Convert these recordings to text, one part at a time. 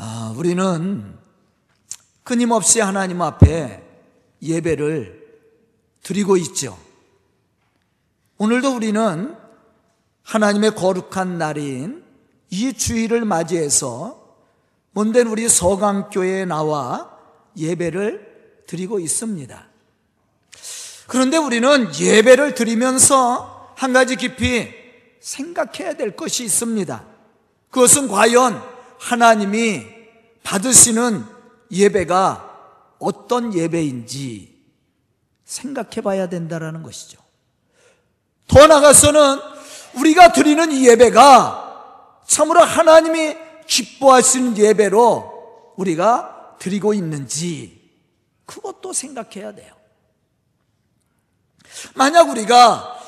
아, 우리는 끊임없이 하나님 앞에 예배를 드리고 있죠. 오늘도 우리는 하나님의 거룩한 날인 이 주일을 맞이해서 먼데 우리 서강교회에 나와 예배를 드리고 있습니다. 그런데 우리는 예배를 드리면서 한 가지 깊이 생각해야 될 것이 있습니다. 그것은 과연 하나님이 받으시는 예배가 어떤 예배인지 생각해 봐야 된다는 것이죠. 더 나아가서는 우리가 드리는 이 예배가 참으로 하나님이 기뻐하시는 예배로 우리가 드리고 있는지 그것도 생각해야 돼요. 만약 우리가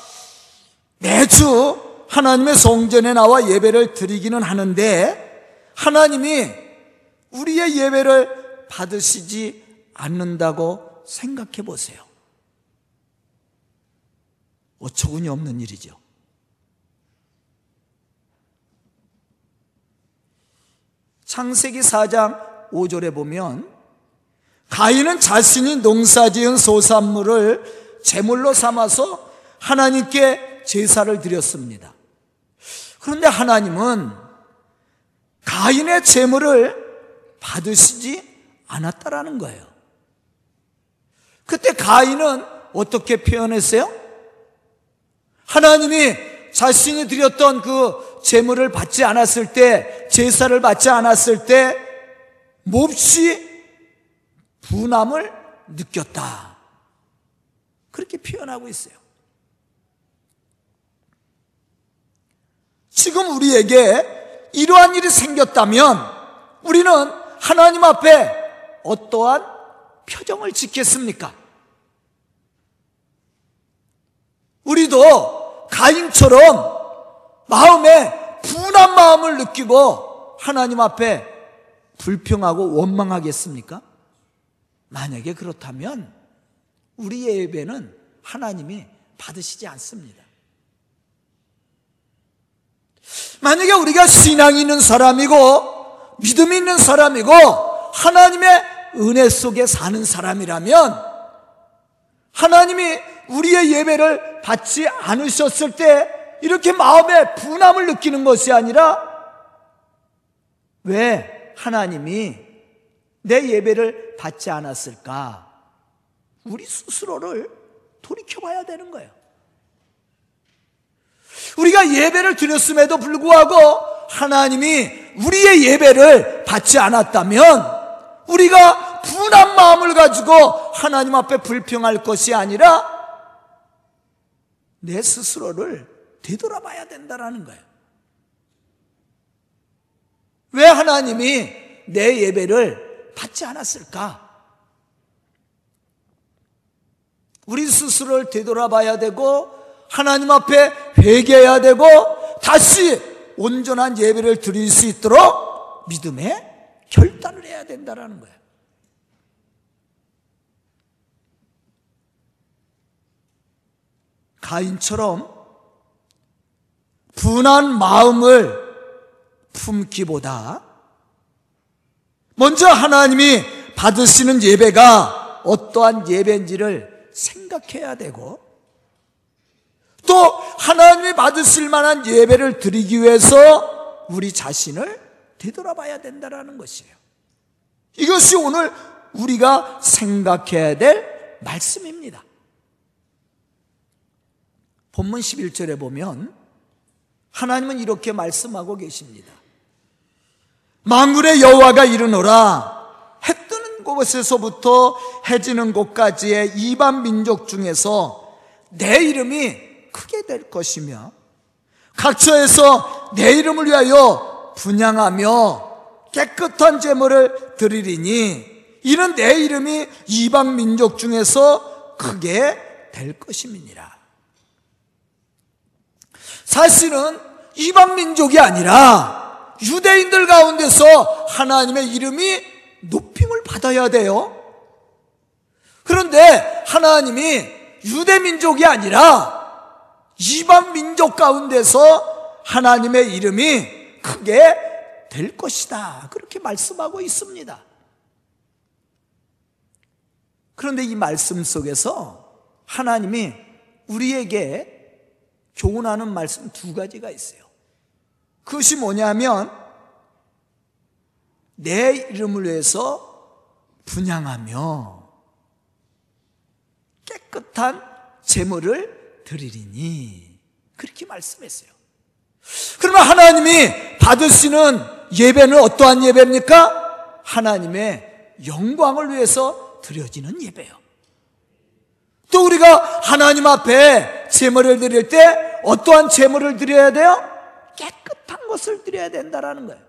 매주 하나님의 성전에 나와 예배를 드리기는 하는데 하나님이 우리의 예배를 받으시지 않는다고 생각해 보세요. 어처구니 없는 일이죠. 창세기 4장 5절에 보면 가인은 자신이 농사지은 소산물을 제물로 삼아서 하나님께 제사를 드렸습니다. 그런데 하나님은 가인의 제물을 받으시지 않았다라는 거예요. 그때 가인은 어떻게 표현했어요? 하나님이 자신이 드렸던 그 제물을 받지 않았을 때, 제사를 받지 않았을 때, 몹시 분함을 느꼈다. 그렇게 표현하고 있어요. 지금 우리에게 이러한 일이 생겼다면 우리는 하나님 앞에 어떠한 표정을 짓겠습니까? 우리도 가인처럼 마음에 분한 마음을 느끼고 하나님 앞에 불평하고 원망하겠습니까? 만약에 그렇다면 우리의 예배는 하나님이 받으시지 않습니다. 만약에 우리가 신앙이 있는 사람이고 믿음이 있는 사람이고 하나님의 은혜 속에 사는 사람이라면 하나님이 우리의 예배를 받지 않으셨을 때 이렇게 마음에 분함을 느끼는 것이 아니라 왜 하나님이 내 예배를 받지 않았을까? 우리 스스로를 돌이켜봐야 되는 거예요. 우리가 예배를 드렸음에도 불구하고 하나님이 우리의 예배를 받지 않았다면 우리가 분한 마음을 가지고 하나님 앞에 불평할 것이 아니라 내 스스로를 되돌아봐야 된다라는 거예요. 왜 하나님이 내 예배를 받지 않았을까? 우리 스스로를 되돌아봐야 되고 하나님 앞에 회개해야 되고 다시 온전한 예배를 드릴 수 있도록 믿음의 결단을 해야 된다라는 거예요. 가인처럼 분한 마음을 품기보다 먼저 하나님이 받으시는 예배가 어떠한 예배인지를 생각해야 되고 또 하나님이 받으실 만한 예배를 드리기 위해서 우리 자신을 되돌아봐야 된다는 것이에요. 이것이 오늘 우리가 생각해야 될 말씀입니다. 본문 11절에 보면 하나님은 이렇게 말씀하고 계십니다. 망군의 여호와가 이르노라 해 뜨는 곳에서부터 해 지는 곳까지의 이반 민족 중에서 내 이름이 크게 될 것이며 각처에서 내 이름을 위하여 분양하며 깨끗한 제물을 드리리니 이는 내 이름이 이방 민족 중에서 크게 될 것임이니라. 사실은 이방 민족이 아니라 유대인들 가운데서 하나님의 이름이 높임을 받아야 돼요. 그런데 하나님이 유대 민족이 아니라 이방 민족 가운데서 하나님의 이름이 크게 될 것이다. 그렇게 말씀하고 있습니다. 그런데 이 말씀 속에서 하나님이 우리에게 교훈하는 말씀 두 가지가 있어요. 그것이 뭐냐면 내 이름을 위해서 분양하며 깨끗한 재물을 드리리니 그렇게 말씀했어요. 그러면 하나님이 받으시는 예배는 어떠한 예배입니까? 하나님의 영광을 위해서 드려지는 예배요. 또 우리가 하나님 앞에 제물을 드릴 때 어떠한 제물을 드려야 돼요? 깨끗한 것을 드려야 된다라는 거예요.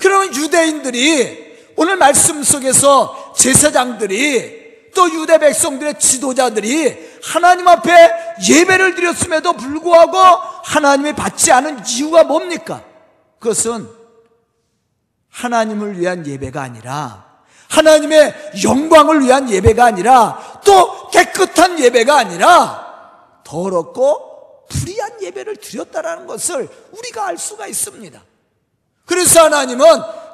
그러면 유대인들이 오늘 말씀 속에서 제사장들이 또 유대 백성들의 지도자들이 하나님 앞에 예배를 드렸음에도 불구하고 하나님이 받지 않은 이유가 뭡니까? 그것은 하나님을 위한 예배가 아니라 하나님의 영광을 위한 예배가 아니라 또 깨끗한 예배가 아니라 더럽고 불의한 예배를 드렸다라는 것을 우리가 알 수가 있습니다. 그래서 하나님은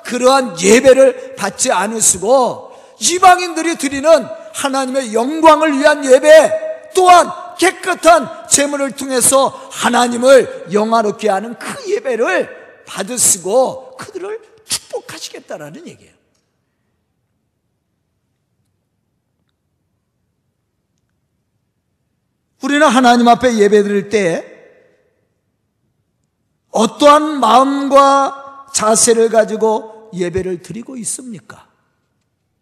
그러한 예배를 받지 않으시고 이방인들이 드리는 하나님의 영광을 위한 예배 또한 깨끗한 제물을 통해서 하나님을 영화롭게 하는 그 예배를 받으시고 그들을 축복하시겠다라는 얘기예요. 우리는 하나님 앞에 예배 드릴 때 어떠한 마음과 자세를 가지고 예배를 드리고 있습니까?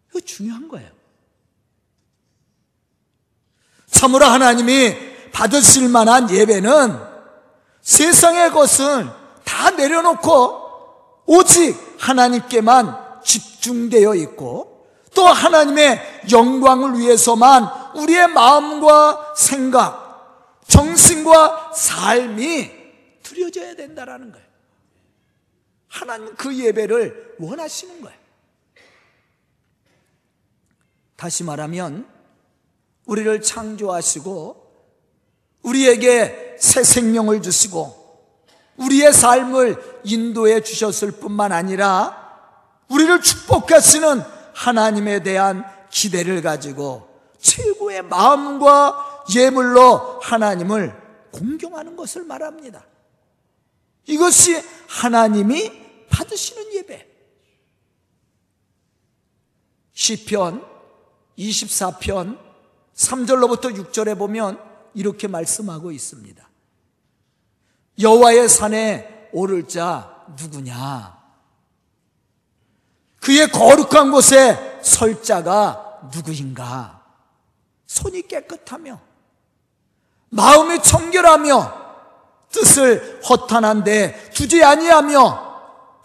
이거 중요한 거예요. 참으로 하나님이 받으실 만한 예배는 세상의 것을 다 내려놓고 오직 하나님께만 집중되어 있고 또 하나님의 영광을 위해서만 우리의 마음과 생각, 정신과 삶이 드려져야 된다라는 거예요. 하나님 그 예배를 원하시는 거예요. 다시 말하면 우리를 창조하시고 우리에게 새 생명을 주시고 우리의 삶을 인도해 주셨을 뿐만 아니라 우리를 축복하시는 하나님에 대한 기대를 가지고 최고의 마음과 예물로 하나님을 공경하는 것을 말합니다. 이것이 하나님이 받으시는 예배. 시편 24편 3절로부터 6절에 보면 이렇게 말씀하고 있습니다. 여호와의 산에 오를 자 누구냐? 그의 거룩한 곳에 설 자가 누구인가? 손이 깨끗하며 마음이 청결하며 뜻을 허탄한데 두지 아니하며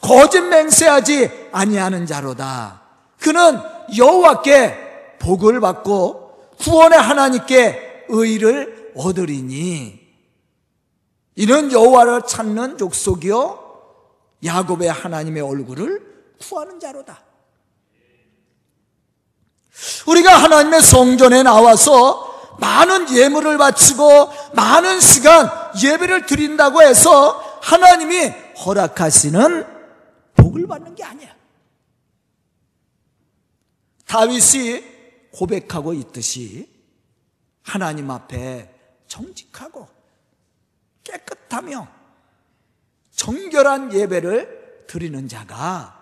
거짓 맹세하지 아니하는 자로다. 그는 여호와께 복을 받고 구원의 하나님께 의를 얻으리니 이는 여호와를 찾는 족속이요 야곱의 하나님의 얼굴을 구하는 자로다. 우리가 하나님의 성전에 나와서 많은 예물을 바치고 많은 시간 예배를 드린다고 해서 하나님이 허락하시는 복을 받는 게 아니야. 다윗이 고백하고 있듯이 하나님 앞에 정직하고 깨끗하며 정결한 예배를 드리는 자가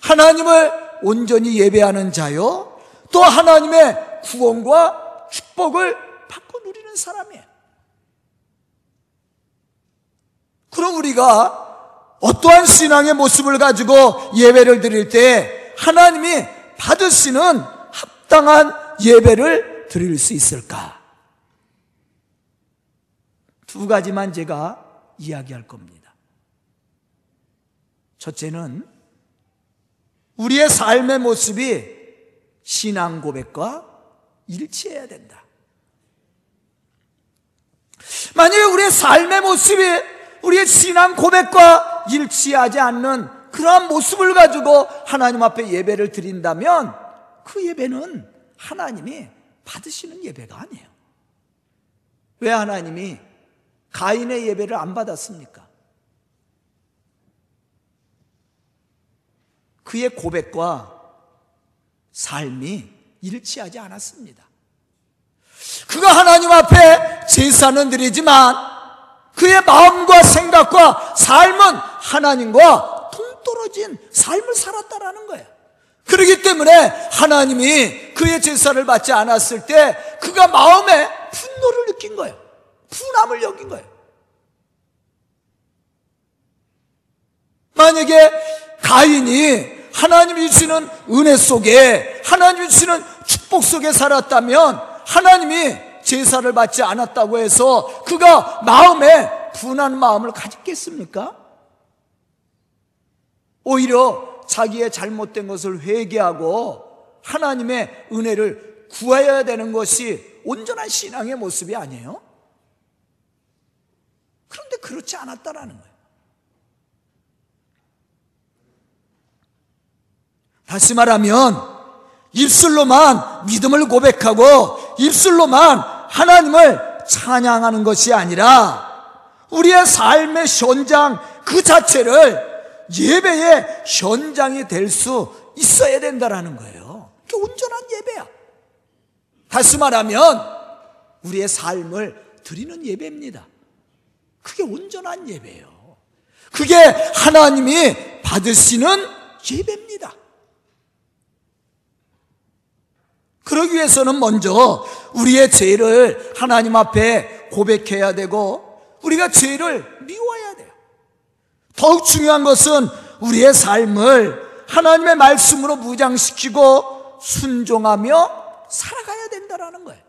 하나님을 온전히 예배하는 자요 또 하나님의 구원과 축복을 받고 누리는 사람이에요. 그럼 우리가 어떠한 신앙의 모습을 가지고 예배를 드릴 때 하나님이 받으시는 합당한 예배를 드릴 수 있을까? 두 가지만 제가 이야기할 겁니다. 첫째는 우리의 삶의 모습이 신앙 고백과 일치해야 된다. 만약에 우리의 삶의 모습이 우리의 신앙 고백과 일치하지 않는 그러한 모습을 가지고 하나님 앞에 예배를 드린다면 그 예배는 하나님이 받으시는 예배가 아니에요. 왜 하나님이 가인의 예배를 안 받았습니까? 그의 고백과 삶이 일치하지 않았습니다. 그가 하나님 앞에 제사는 드리지만 그의 마음과 생각과 삶은 하나님과 동떨어진 삶을 살았다라는 거예요. 그렇기 때문에 하나님이 그의 제사를 받지 않았을 때 그가 마음에 분노를 느낀 거예요. 분함을 여긴 거예요. 만약에 가인이 하나님이 주시는 은혜 속에 하나님이 주시는 축복 속에 살았다면 하나님이 제사를 받지 않았다고 해서 그가 마음에 분한 마음을 가졌겠습니까? 오히려 자기의 잘못된 것을 회개하고 하나님의 은혜를 구해야 되는 것이 온전한 신앙의 모습이 아니에요? 그런데 그렇지 않았다라는 거예요. 다시 말하면 입술로만 믿음을 고백하고 입술로만 하나님을 찬양하는 것이 아니라 우리의 삶의 현장 그 자체를 예배의 현장이 될 수 있어야 된다라는 거예요. 그게 온전한 예배야. 다시 말하면 우리의 삶을 드리는 예배입니다. 그게 온전한 예배예요. 그게 하나님이 받으시는 예배입니다. 그러기 위해서는 먼저 우리의 죄를 하나님 앞에 고백해야 되고 우리가 죄를 미워해야 돼요. 더욱 중요한 것은 우리의 삶을 하나님의 말씀으로 무장시키고 순종하며 살아가야 된다라는 거예요.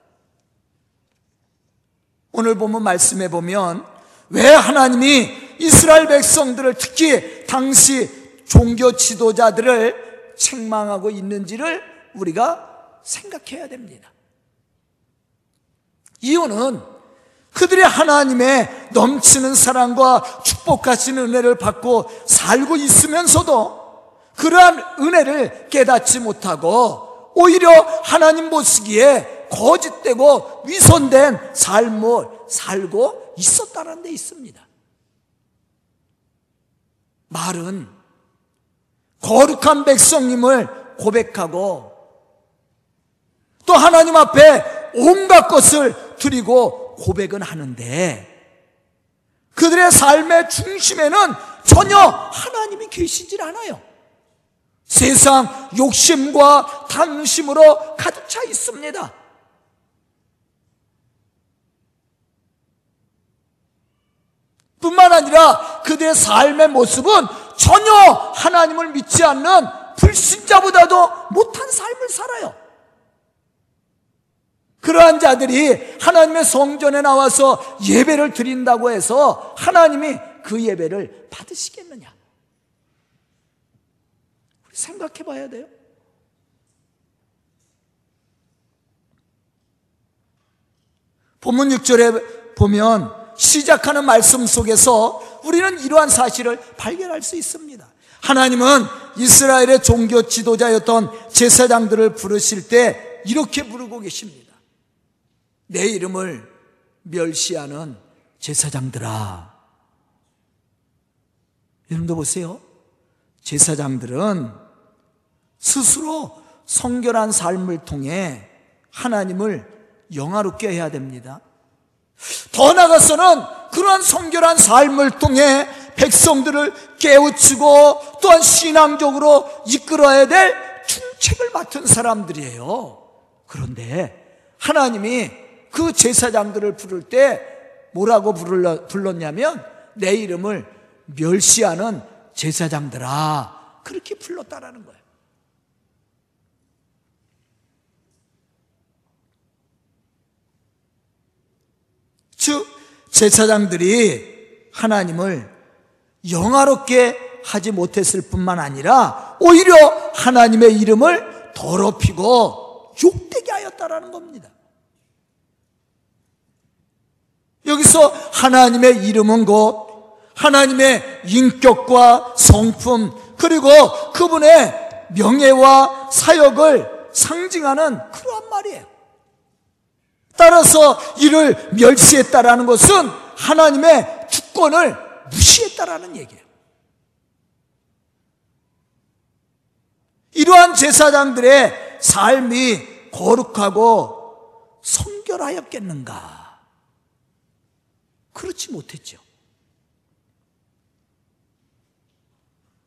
오늘 보면 말씀해 보면 왜 하나님이 이스라엘 백성들을 특히 당시 종교 지도자들을 책망하고 있는지를 우리가 생각해야 됩니다. 이유는 그들이 하나님의 넘치는 사랑과 축복하시는 은혜를 받고 살고 있으면서도 그러한 은혜를 깨닫지 못하고 오히려 하나님 보시기에 거짓되고 위선된 삶을 살고 있었다는 데 있습니다. 말은 거룩한 백성님을 고백하고 또 하나님 앞에 온갖 것을 드리고 고백은 하는데 그들의 삶의 중심에는 전혀 하나님이 계시질 않아요. 세상 욕심과 탐심으로 가득 차 있습니다. 뿐만 아니라 그들의 삶의 모습은 전혀 하나님을 믿지 않는 불신자보다도 못한 삶을 살아요. 그러한 자들이 하나님의 성전에 나와서 예배를 드린다고 해서 하나님이 그 예배를 받으시겠느냐? 생각해 봐야 돼요. 본문 6절에 보면 시작하는 말씀 속에서 우리는 이러한 사실을 발견할 수 있습니다. 하나님은 이스라엘의 종교 지도자였던 제사장들을 부르실 때 이렇게 부르고 계십니다. 내 이름을 멸시하는 제사장들아. 여러분도 보세요. 제사장들은 스스로 성결한 삶을 통해 하나님을 영화롭게 해야 됩니다. 더 나아가서는 그러한 성결한 삶을 통해 백성들을 깨우치고 또한 신앙적으로 이끌어야 될 중책을 맡은 사람들이에요. 그런데 하나님이 그 제사장들을 부를 때 뭐라고 불렀냐면 내 이름을 멸시하는 제사장들아 그렇게 불렀다라는 거예요. 즉 제사장들이 하나님을 영화롭게 하지 못했을 뿐만 아니라 오히려 하나님의 이름을 더럽히고 욕되게 하였다라는 겁니다. 여기서 하나님의 이름은 곧 하나님의 인격과 성품 그리고 그분의 명예와 사역을 상징하는 그러한 말이에요. 따라서 이를 멸시했다라는 것은 하나님의 주권을 무시했다라는 얘기예요. 이러한 제사장들의 삶이 거룩하고 성결하였겠는가? 그렇지 못했죠.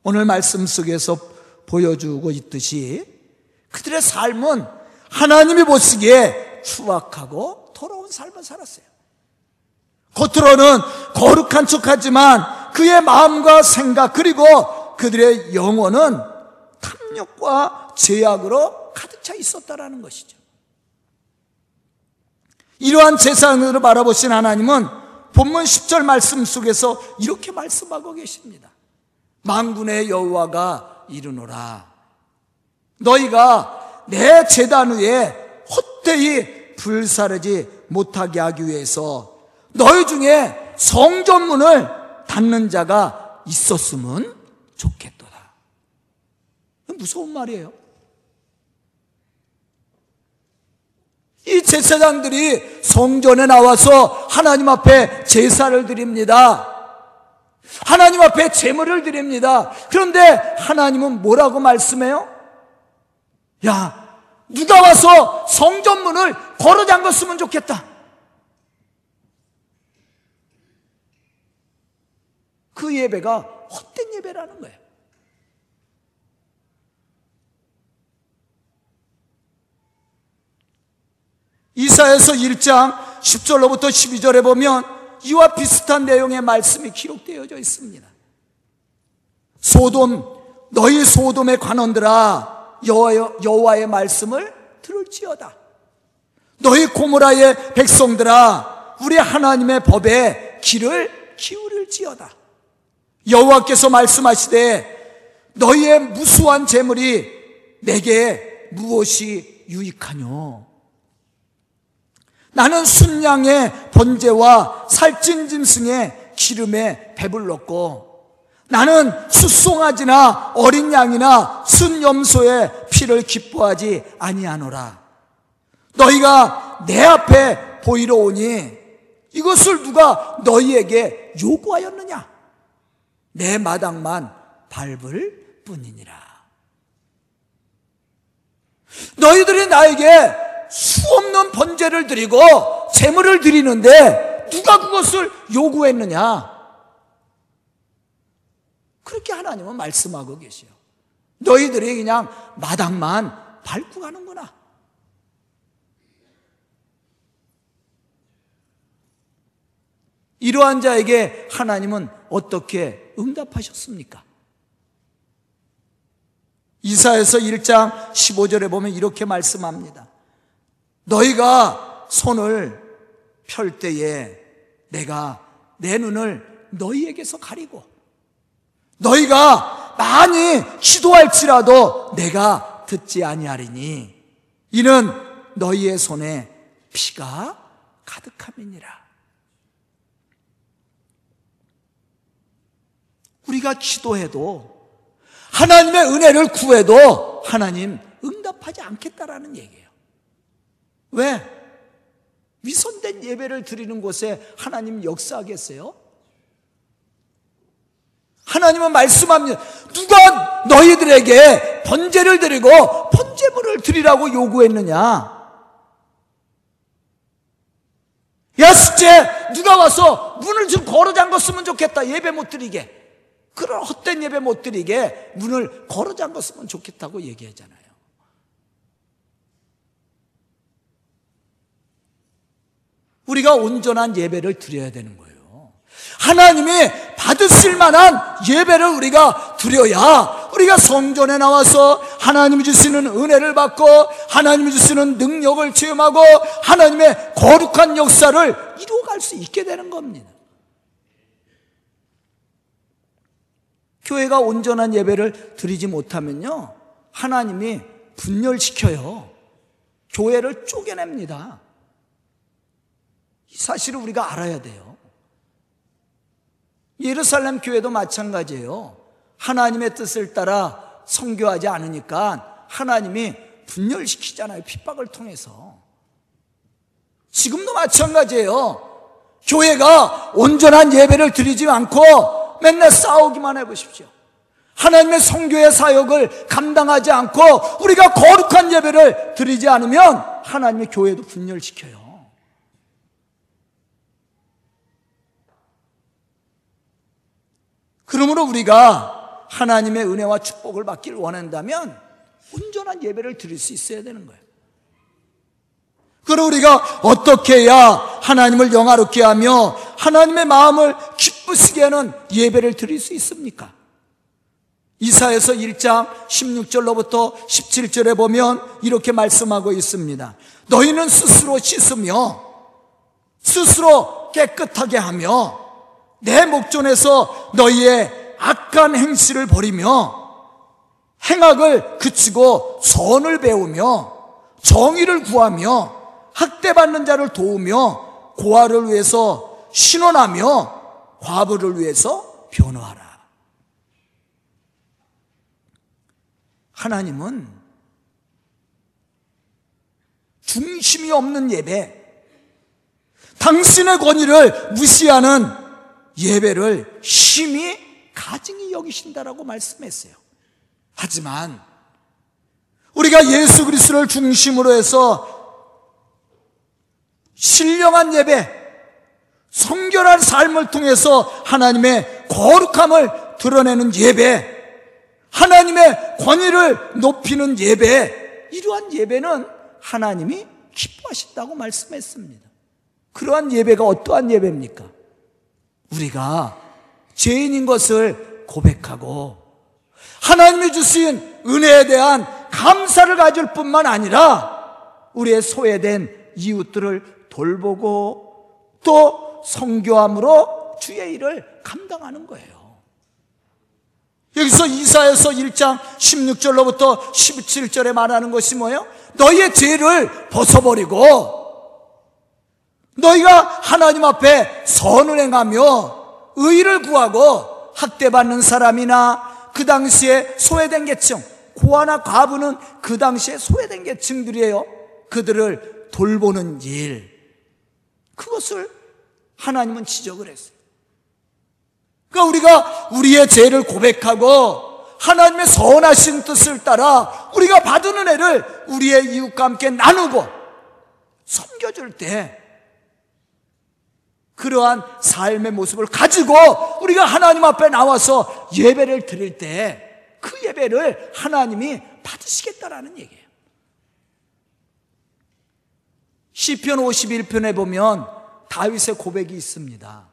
오늘 말씀 속에서 보여주고 있듯이 그들의 삶은 하나님이 보시기에 추악하고 더러운 삶을 살았어요. 겉으로는 거룩한 척하지만 그의 마음과 생각 그리고 그들의 영혼은 탐욕과 제약으로 가득 차 있었다라는 것이죠. 이러한 재산으로 바라보신 하나님은 본문 10절 말씀 속에서 이렇게 말씀하고 계십니다. 망군의 여호와가 이르노라. 너희가 내 재단 위에 헛되이 불사르지 못하게 하기 위해서 너희 중에 성전문을 닫는 자가 있었으면 좋겠도다. 무서운 말이에요. 이 제사장들이 성전에 나와서 하나님 앞에 제사를 드립니다. 하나님 앞에 제물을 드립니다. 그런데 하나님은 뭐라고 말씀해요? 야, 누가 와서 성전문을 걸어 잠갔으면 좋겠다. 그 예배가 헛된 예배라는 거예요. 이사에서 1장 10절로부터 12절에 보면 이와 비슷한 내용의 말씀이 기록되어져 있습니다. 소돔 너희 소돔의 관원들아 여호와 의 말씀을 들을지어다. 너희 고모라의 백성들아 우리 하나님의 법에 귀를 기울일지어다. 여호와께서 말씀하시되 너희의 무수한 재물이 내게 무엇이 유익하뇨? 나는 순양의 번제와 살찐 짐승의 기름에 배불렀고 나는 숫송아지나 어린 양이나 순염소의 피를 기뻐하지 아니하노라. 너희가 내 앞에 보이러 오니 이것을 누가 너희에게 요구하였느냐? 내 마당만 밟을 뿐이니라. 너희들이 나에게 수없는 번제를 드리고 재물을 드리는데 누가 그것을 요구했느냐? 그렇게 하나님은 말씀하고 계세요. 너희들이 그냥 마당만 밟고 가는구나. 이러한 자에게 하나님은 어떻게 응답하셨습니까? 이사에서 1장 15절에 보면 이렇게 말씀합니다. 너희가 손을 펼 때에 내가 내 눈을 너희에게서 가리고 너희가 많이 기도할지라도 내가 듣지 아니하리니 이는 너희의 손에 피가 가득함이니라. 우리가 기도해도 하나님의 은혜를 구해도 하나님 응답하지 않겠다라는 얘기예요. 왜? 위선된 예배를 드리는 곳에 하나님 역사하겠어요? 하나님은 말씀합니다. 누가 너희들에게 번제를 드리고 번제물을 드리라고 요구했느냐? 야, 숙제, 누가 와서 문을 좀 걸어 잠갔으면 좋겠다. 예배 못 드리게. 그런 헛된 예배 못 드리게 문을 걸어 잠갔으면 좋겠다고 얘기하잖아요. 우리가 온전한 예배를 드려야 되는 거예요. 하나님이 받으실 만한 예배를 우리가 드려야 우리가 성전에 나와서 하나님이 주시는 은혜를 받고 하나님이 주시는 능력을 체험하고 하나님의 거룩한 역사를 이루어갈 수 있게 되는 겁니다. 교회가 온전한 예배를 드리지 못하면요. 하나님이 분열시켜요. 교회를 쪼개냅니다. 이 사실을 우리가 알아야 돼요. 예루살렘 교회도 마찬가지예요. 하나님의 뜻을 따라 성교하지 않으니까 하나님이 분열시키잖아요. 핍박을 통해서. 지금도 마찬가지예요. 교회가 온전한 예배를 드리지 않고 맨날 싸우기만 해보십시오. 하나님의 성교의 사역을 감당하지 않고 우리가 거룩한 예배를 드리지 않으면 하나님의 교회도 분열시켜요. 그러므로 우리가 하나님의 은혜와 축복을 받길 원한다면 온전한 예배를 드릴 수 있어야 되는 거예요. 그럼 우리가 어떻게 해야 하나님을 영화롭게 하며 하나님의 마음을 기쁘시게 하는 예배를 드릴 수 있습니까? 이사에서 1장 16절로부터 17절에 보면 이렇게 말씀하고 있습니다. 너희는 스스로 씻으며 스스로 깨끗하게 하며 내 목전에서 너희의 악한 행실을 버리며 행악을 그치고 선을 배우며 정의를 구하며 학대받는 자를 도우며 고아를 위해서 신원하며 과부를 위해서 변호하라. 하나님은 중심이 없는 예배, 당신의 권위를 무시하는 예배를 심히 가증히 여기신다라고 말씀했어요. 하지만 우리가 예수 그리스도를 중심으로 해서 신령한 예배, 성결한 삶을 통해서 하나님의 거룩함을 드러내는 예배, 하나님의 권위를 높이는 예배, 이러한 예배는 하나님이 기뻐하신다고 말씀했습니다. 그러한 예배가 어떠한 예배입니까? 우리가 죄인인 것을 고백하고 하나님이 주신 은혜에 대한 감사를 가질 뿐만 아니라 우리의 소외된 이웃들을 돌보고 또 성교함으로 주의 일을 감당하는 거예요. 여기서 이사에서 1장 16절로부터 17절에 말하는 것이 뭐예요? 너희의 죄를 벗어버리고 너희가 하나님 앞에 선을 행하며 의를 구하고 학대받는 사람이나 그 당시에 소외된 계층, 고아나 과부는 그 당시에 소외된 계층들이에요. 그들을 돌보는 일. 그것을 하나님은 지적을 했어요. 그러니까 우리가 우리의 죄를 고백하고 하나님의 선하신 뜻을 따라 우리가 받은 은혜를 우리의 이웃과 함께 나누고 섬겨줄 때 그러한 삶의 모습을 가지고 우리가 하나님 앞에 나와서 예배를 드릴 때 그 예배를 하나님이 받으시겠다라는 얘기예요. 시편 51편에 보면 다윗의 고백이 있습니다.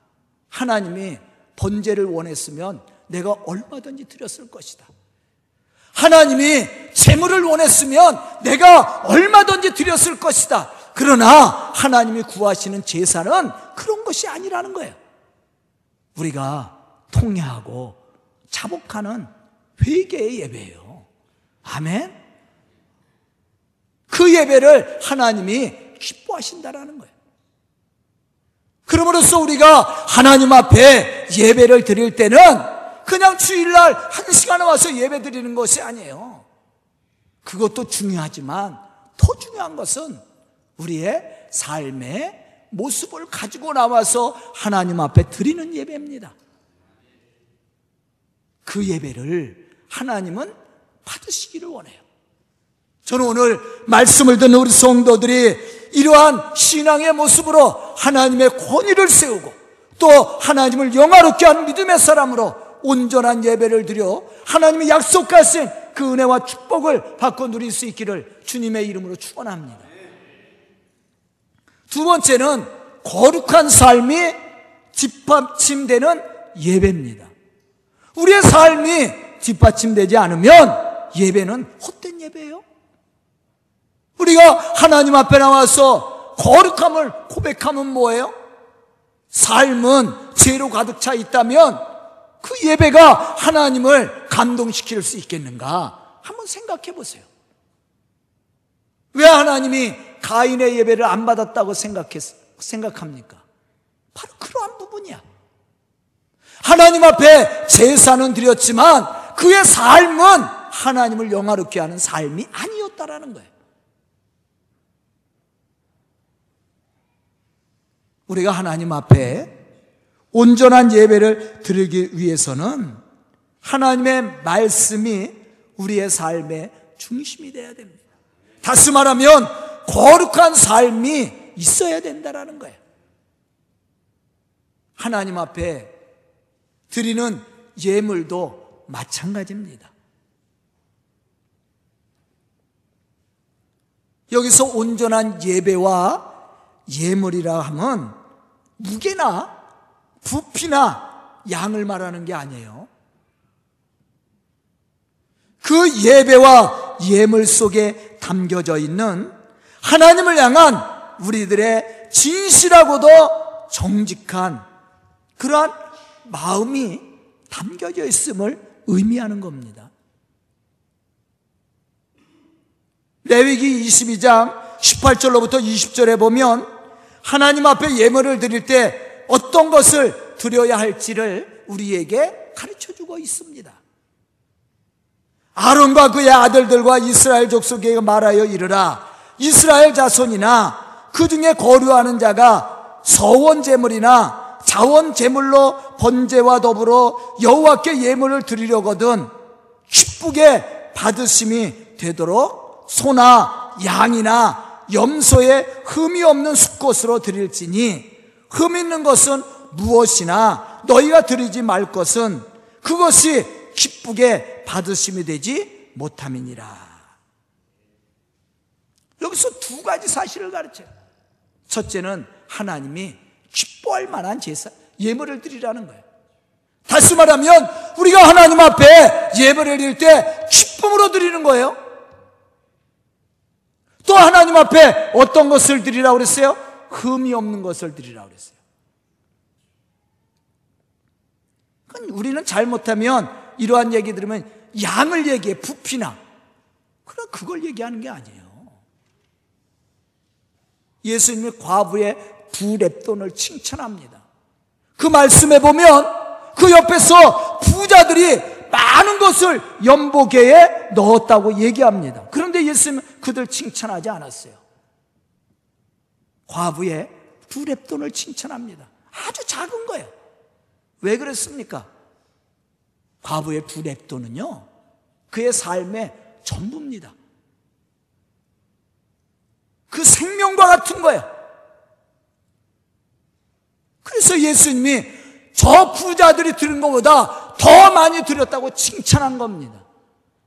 하나님이 번제를 원했으면 내가 얼마든지 드렸을 것이다. 하나님이 재물을 원했으면 내가 얼마든지 드렸을 것이다. 그러나 하나님이 구하시는 제사는 그런 것이 아니라는 거예요. 우리가 통회하고 자복하는 회개의 예배예요. 아멘. 그 예배를 하나님이 기뻐하신다라는 거예요. 그러므로써 우리가 하나님 앞에 예배를 드릴 때는 그냥 주일날 한 시간에 와서 예배 드리는 것이 아니에요. 그것도 중요하지만 더 중요한 것은 우리의 삶의 모습을 가지고 나와서 하나님 앞에 드리는 예배입니다. 그 예배를 하나님은 받으시기를 원해요. 저는 오늘 말씀을 듣는 우리 성도들이 이러한 신앙의 모습으로 하나님의 권위를 세우고 또 하나님을 영화롭게 하는 믿음의 사람으로 온전한 예배를 드려 하나님이 약속하신 그 은혜와 축복을 받고 누릴 수 있기를 주님의 이름으로 축원합니다. 두 번째는 거룩한 삶이 뒷받침되는 예배입니다. 우리의 삶이 뒷받침되지 않으면 예배는 헛된 예배예요. 우리가 하나님 앞에 나와서 거룩함을 고백하면 뭐예요? 삶은 죄로 가득 차 있다면 그 예배가 하나님을 감동시킬 수 있겠는가? 한번 생각해 보세요. 왜 하나님이 가인의 예배를 안 받았다고 생각했, 생각합니까? 바로 그러한 부분이야. 하나님 앞에 제사는 드렸지만 그의 삶은 하나님을 영화롭게 하는 삶이 아니었다라는 거예요. 우리가 하나님 앞에 온전한 예배를 드리기 위해서는 하나님의 말씀이 우리의 삶의 중심이 되어야 됩니다. 다시 말하면 거룩한 삶이 있어야 된다라는 거예요. 하나님 앞에 드리는 예물도 마찬가지입니다. 여기서 온전한 예배와 예물이라 하면 무게나 부피나 양을 말하는 게 아니에요. 그 예배와 예물 속에 담겨져 있는 하나님을 향한 우리들의 진실하고도 정직한 그러한 마음이 담겨져 있음을 의미하는 겁니다. 레위기 22장 18절로부터 20절에 보면 하나님 앞에 예물을 드릴 때 어떤 것을 드려야 할지를 우리에게 가르쳐 주고 있습니다. 아론과 그의 아들들과 이스라엘 족속에게 말하여 이르라. 이스라엘 자손이나 그 중에 거류하는 자가 서원 제물이나 자원 제물로 번제와 더불어 여호와께 예물을 드리려거든 기쁘게 받으심이 되도록 소나 양이나 염소에 흠이 없는 수꽃으로 드릴지니 흠 있는 것은 무엇이나 너희가 드리지 말 것은 그것이 기쁘게 받으심이 되지 못함이니라. 여기서 두 가지 사실을 가르쳐요. 첫째는 하나님이 기뻐할 만한 제사, 예물을 드리라는 거예요. 다시 말하면 우리가 하나님 앞에 예배를 드릴 때 기쁨으로 드리는 거예요. 또 하나님 앞에 어떤 것을 드리라고 그랬어요? 흠이 없는 것을 드리라고 그랬어요. 우리는 잘못하면 이러한 얘기 들으면 양을 얘기해 부피나 그럼 그걸 얘기하는 게 아니에요. 예수님이 과부의 부랩돈을 칭찬합니다. 그 말씀에 보면 그 옆에서 부자들이 많은 것을 연보계에 넣었다고 얘기합니다. 그런데 예수님은 그들 칭찬하지 않았어요. 과부의 부랩돈을 칭찬합니다. 아주 작은 거예요. 왜 그랬습니까? 과부의 부랩돈은요, 그의 삶의 전부입니다. 그 생명과 같은 거예요. 그래서 예수님이 저 부자들이 드린 것보다 더 많이 드렸다고 칭찬한 겁니다.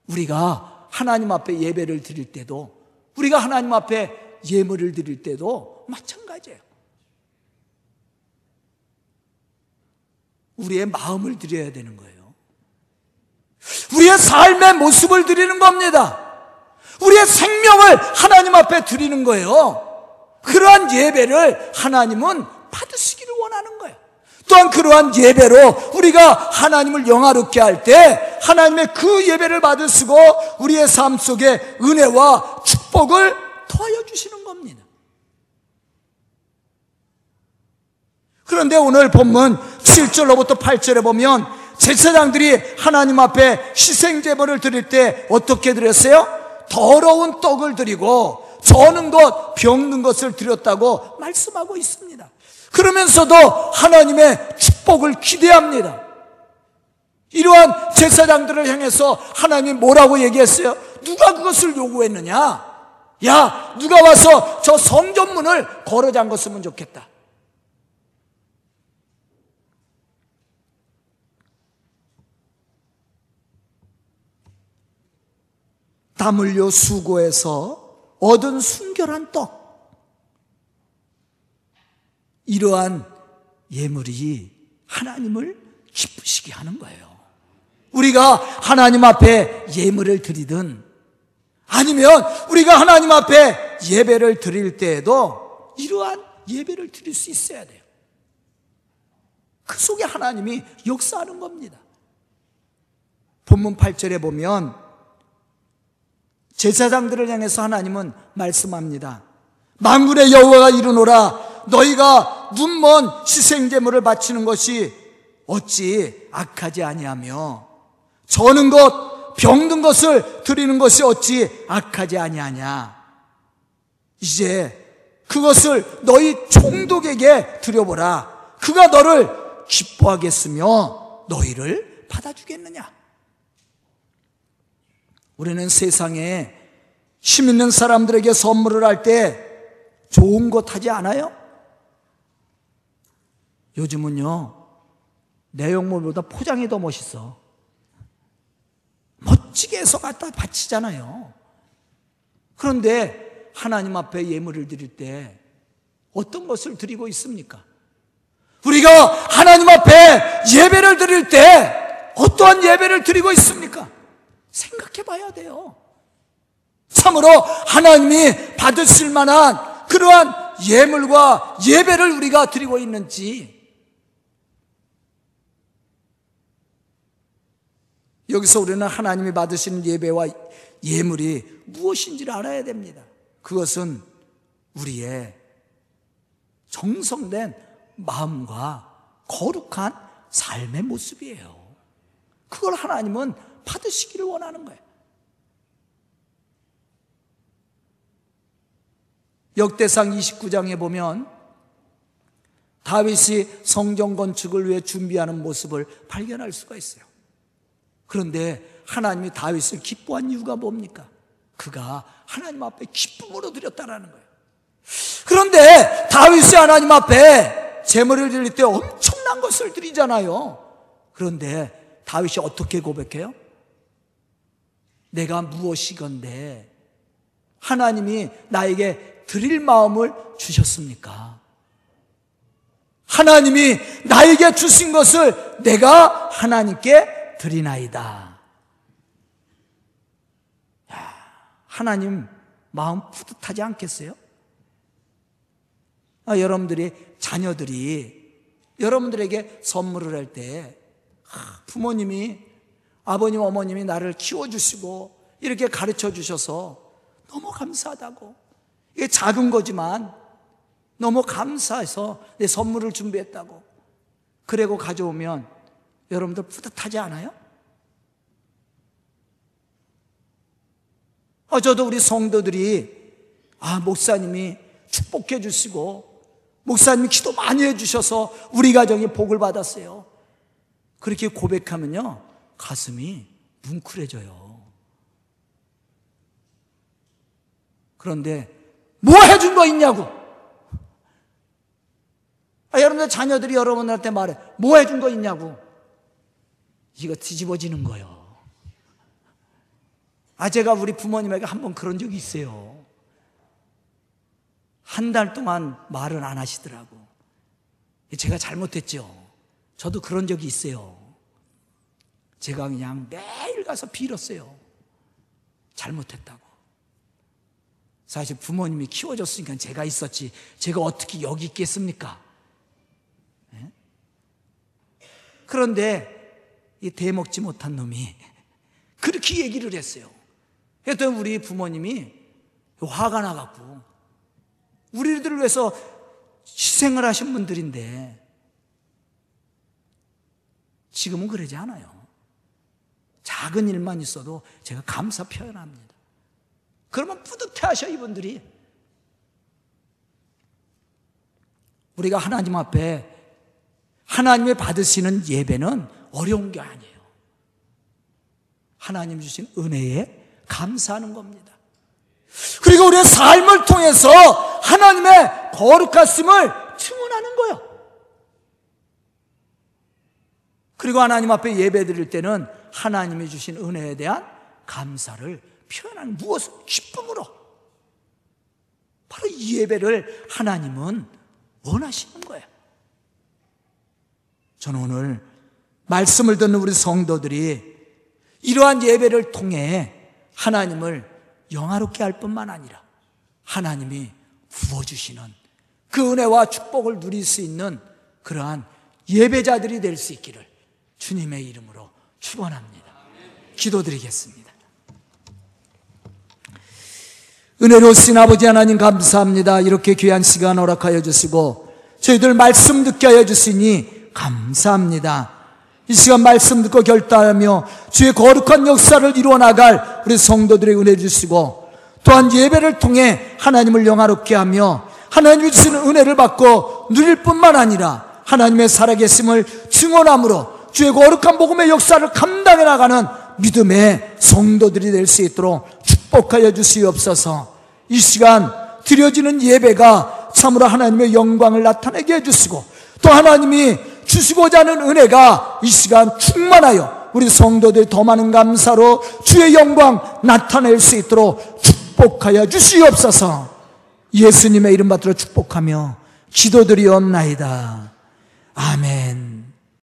우리가 하나님 앞에 예배를 드릴 때도, 우리가 하나님 앞에 예물을 드릴 때도 마찬가지예요. 우리의 마음을 드려야 되는 거예요. 우리의 삶의 모습을 드리는 겁니다. 우리의 생명을 하나님 앞에 드리는 거예요. 그러한 예배를 하나님은 받으시기를 원하는 거예요. 또한 그러한 예배로 우리가 하나님을 영화롭게 할 때 하나님의 그 예배를 받으시고 우리의 삶 속에 은혜와 축복을 더하여 주시는 겁니다. 그런데 오늘 본문 7절로부터 8절에 보면 제사장들이 하나님 앞에 희생제물을 드릴 때 어떻게 드렸어요? 더러운 떡을 드리고 저는 것, 병든 것을 드렸다고 말씀하고 있습니다. 그러면서도 하나님의 축복을 기대합니다. 이러한 제사장들을 향해서 하나님 뭐라고 얘기했어요? 누가 그것을 요구했느냐? 야, 누가 와서 저 성전문을 걸어 잠갔으면 좋겠다. 땀 흘려 수고해서 얻은 순결한 떡. 이러한 예물이 하나님을 기쁘시게 하는 거예요. 우리가 하나님 앞에 예물을 드리든 아니면 우리가 하나님 앞에 예배를 드릴 때에도 이러한 예배를 드릴 수 있어야 돼요. 그 속에 하나님이 역사하는 겁니다. 본문 8절에 보면 제사장들을 향해서 하나님은 말씀합니다. 만군의 여호와가 이르노라 너희가 눈먼 희생 제물을 바치는 것이 어찌 악하지 아니하며 저는 것 병든 것을 드리는 것이 어찌 악하지 아니하냐? 이제 그것을 너희 총독에게 드려보라. 그가 너를 기뻐하겠으며 너희를 받아주겠느냐 우리는 세상에 힘 있는 사람들에게 선물을 할 때 좋은 것 하지 않아요? 요즘은요, 내용물보다 포장이 더 멋있어. 멋지게 해서 갖다 바치잖아요. 그런데 하나님 앞에 예물을 드릴 때 어떤 것을 드리고 있습니까? 우리가 하나님 앞에 예배를 드릴 때 어떠한 예배를 드리고 있습니까? 생각해 봐야 돼요. 참으로 하나님이 받으실 만한 그러한 예물과 예배를 우리가 드리고 있는지 여기서 우리는 하나님이 받으시는 예배와 예물이 무엇인지를 알아야 됩니다. 그것은 우리의 정성된 마음과 거룩한 삶의 모습이에요. 그걸 하나님은 받으시기를 원하는 거예요. 역대상 29장에 보면 다윗이 성전 건축을 위해 준비하는 모습을 발견할 수가 있어요. 그런데 하나님이 다윗을 기뻐한 이유가 뭡니까? 그가 하나님 앞에 기쁨으로 드렸다라는 거예요. 그런데 다윗이 하나님 앞에 제물을 드릴 때 엄청난 것을 드리잖아요. 그런데 다윗이 어떻게 고백해요? 내가 무엇이건데 하나님이 나에게 드릴 마음을 주셨습니까? 하나님이 나에게 주신 것을 내가 하나님께 드리나이다. 야, 하나님 마음 뿌듯하지 않겠어요? 아, 여러분들이 자녀들이 여러분들에게 선물을 할 때 부모님이 아버님 어머님이 나를 키워주시고 이렇게 가르쳐 주셔서 너무 감사하다고 이게 작은 거지만 너무 감사해서 내 선물을 준비했다고 그리고 가져오면 여러분들 뿌듯하지 않아요? 어, 저도 우리 성도들이 아 목사님이 축복해 주시고 목사님이 기도 많이 해 주셔서 우리 가정이 복을 받았어요. 그렇게 고백하면요, 가슴이 뭉클해져요. 그런데 뭐 해준 거 있냐고? 아, 여러분들 자녀들이 여러분한테 말해. 뭐 해준 거 있냐고? 이거 뒤집어지는 거예요. 아, 제가 우리 부모님에게 한 번 그런 적이 있어요. 한 달 동안 말을 안 하시더라고. 제가 잘못했죠. 저도 그런 적이 있어요. 제가 그냥 매일 가서 빌었어요. 잘못했다고. 사실 부모님이 키워줬으니까 제가 있었지. 제가 어떻게 여기 있겠습니까? 네? 그런데 이 대먹지 못한 놈이 그렇게 얘기를 했어요. 그랬더니 우리 부모님이 화가 나갖고 우리들을 위해서 희생을 하신 분들인데 지금은 그러지 않아요. 작은 일만 있어도 제가 감사 표현합니다. 그러면 뿌듯해 하셔, 이분들이. 우리가 하나님 앞에 하나님의 받으시는 예배는 어려운 게 아니에요. 하나님 주신 은혜에 감사하는 겁니다. 그리고 우리의 삶을 통해서 하나님의 거룩하심을 증언하는 거예요. 그리고 하나님 앞에 예배 드릴 때는 하나님이 주신 은혜에 대한 감사를 표현하는 무엇을 기쁨으로 바로 이 예배를 하나님은 원하시는 거예요. 저는 오늘 말씀을 듣는 우리 성도들이 이러한 예배를 통해 하나님을 영화롭게 할 뿐만 아니라 하나님이 부어주시는 그 은혜와 축복을 누릴 수 있는 그러한 예배자들이 될 수 있기를 주님의 이름으로 축원합니다. 기도드리겠습니다. 은혜로우신 아버지 하나님 감사합니다. 이렇게 귀한 시간 허락하여 주시고 저희들 말씀 듣게 하여 주시니 감사합니다. 이 시간 말씀 듣고 결단하며 주의 거룩한 역사를 이루어 나갈 우리 성도들의 은혜 주시고 또한 예배를 통해 하나님을 영화롭게 하며 하나님이 주시는 은혜를 받고 누릴 뿐만 아니라 하나님의 살아계심을 증언함으로 주의 거룩한 복음의 역사를 감당해 나가는 믿음의 성도들이 될 수 있도록 축복하여 주시옵소서. 이 시간 드려지는 예배가 참으로 하나님의 영광을 나타내게 해주시고 또 하나님이 주시고자 하는 은혜가 이 시간 충만하여 우리 성도들 더 많은 감사로 주의 영광 나타낼 수 있도록 축복하여 주시옵소서 예수님의 이름 받들어 축복하며 기도드리옵나이다. 아멘.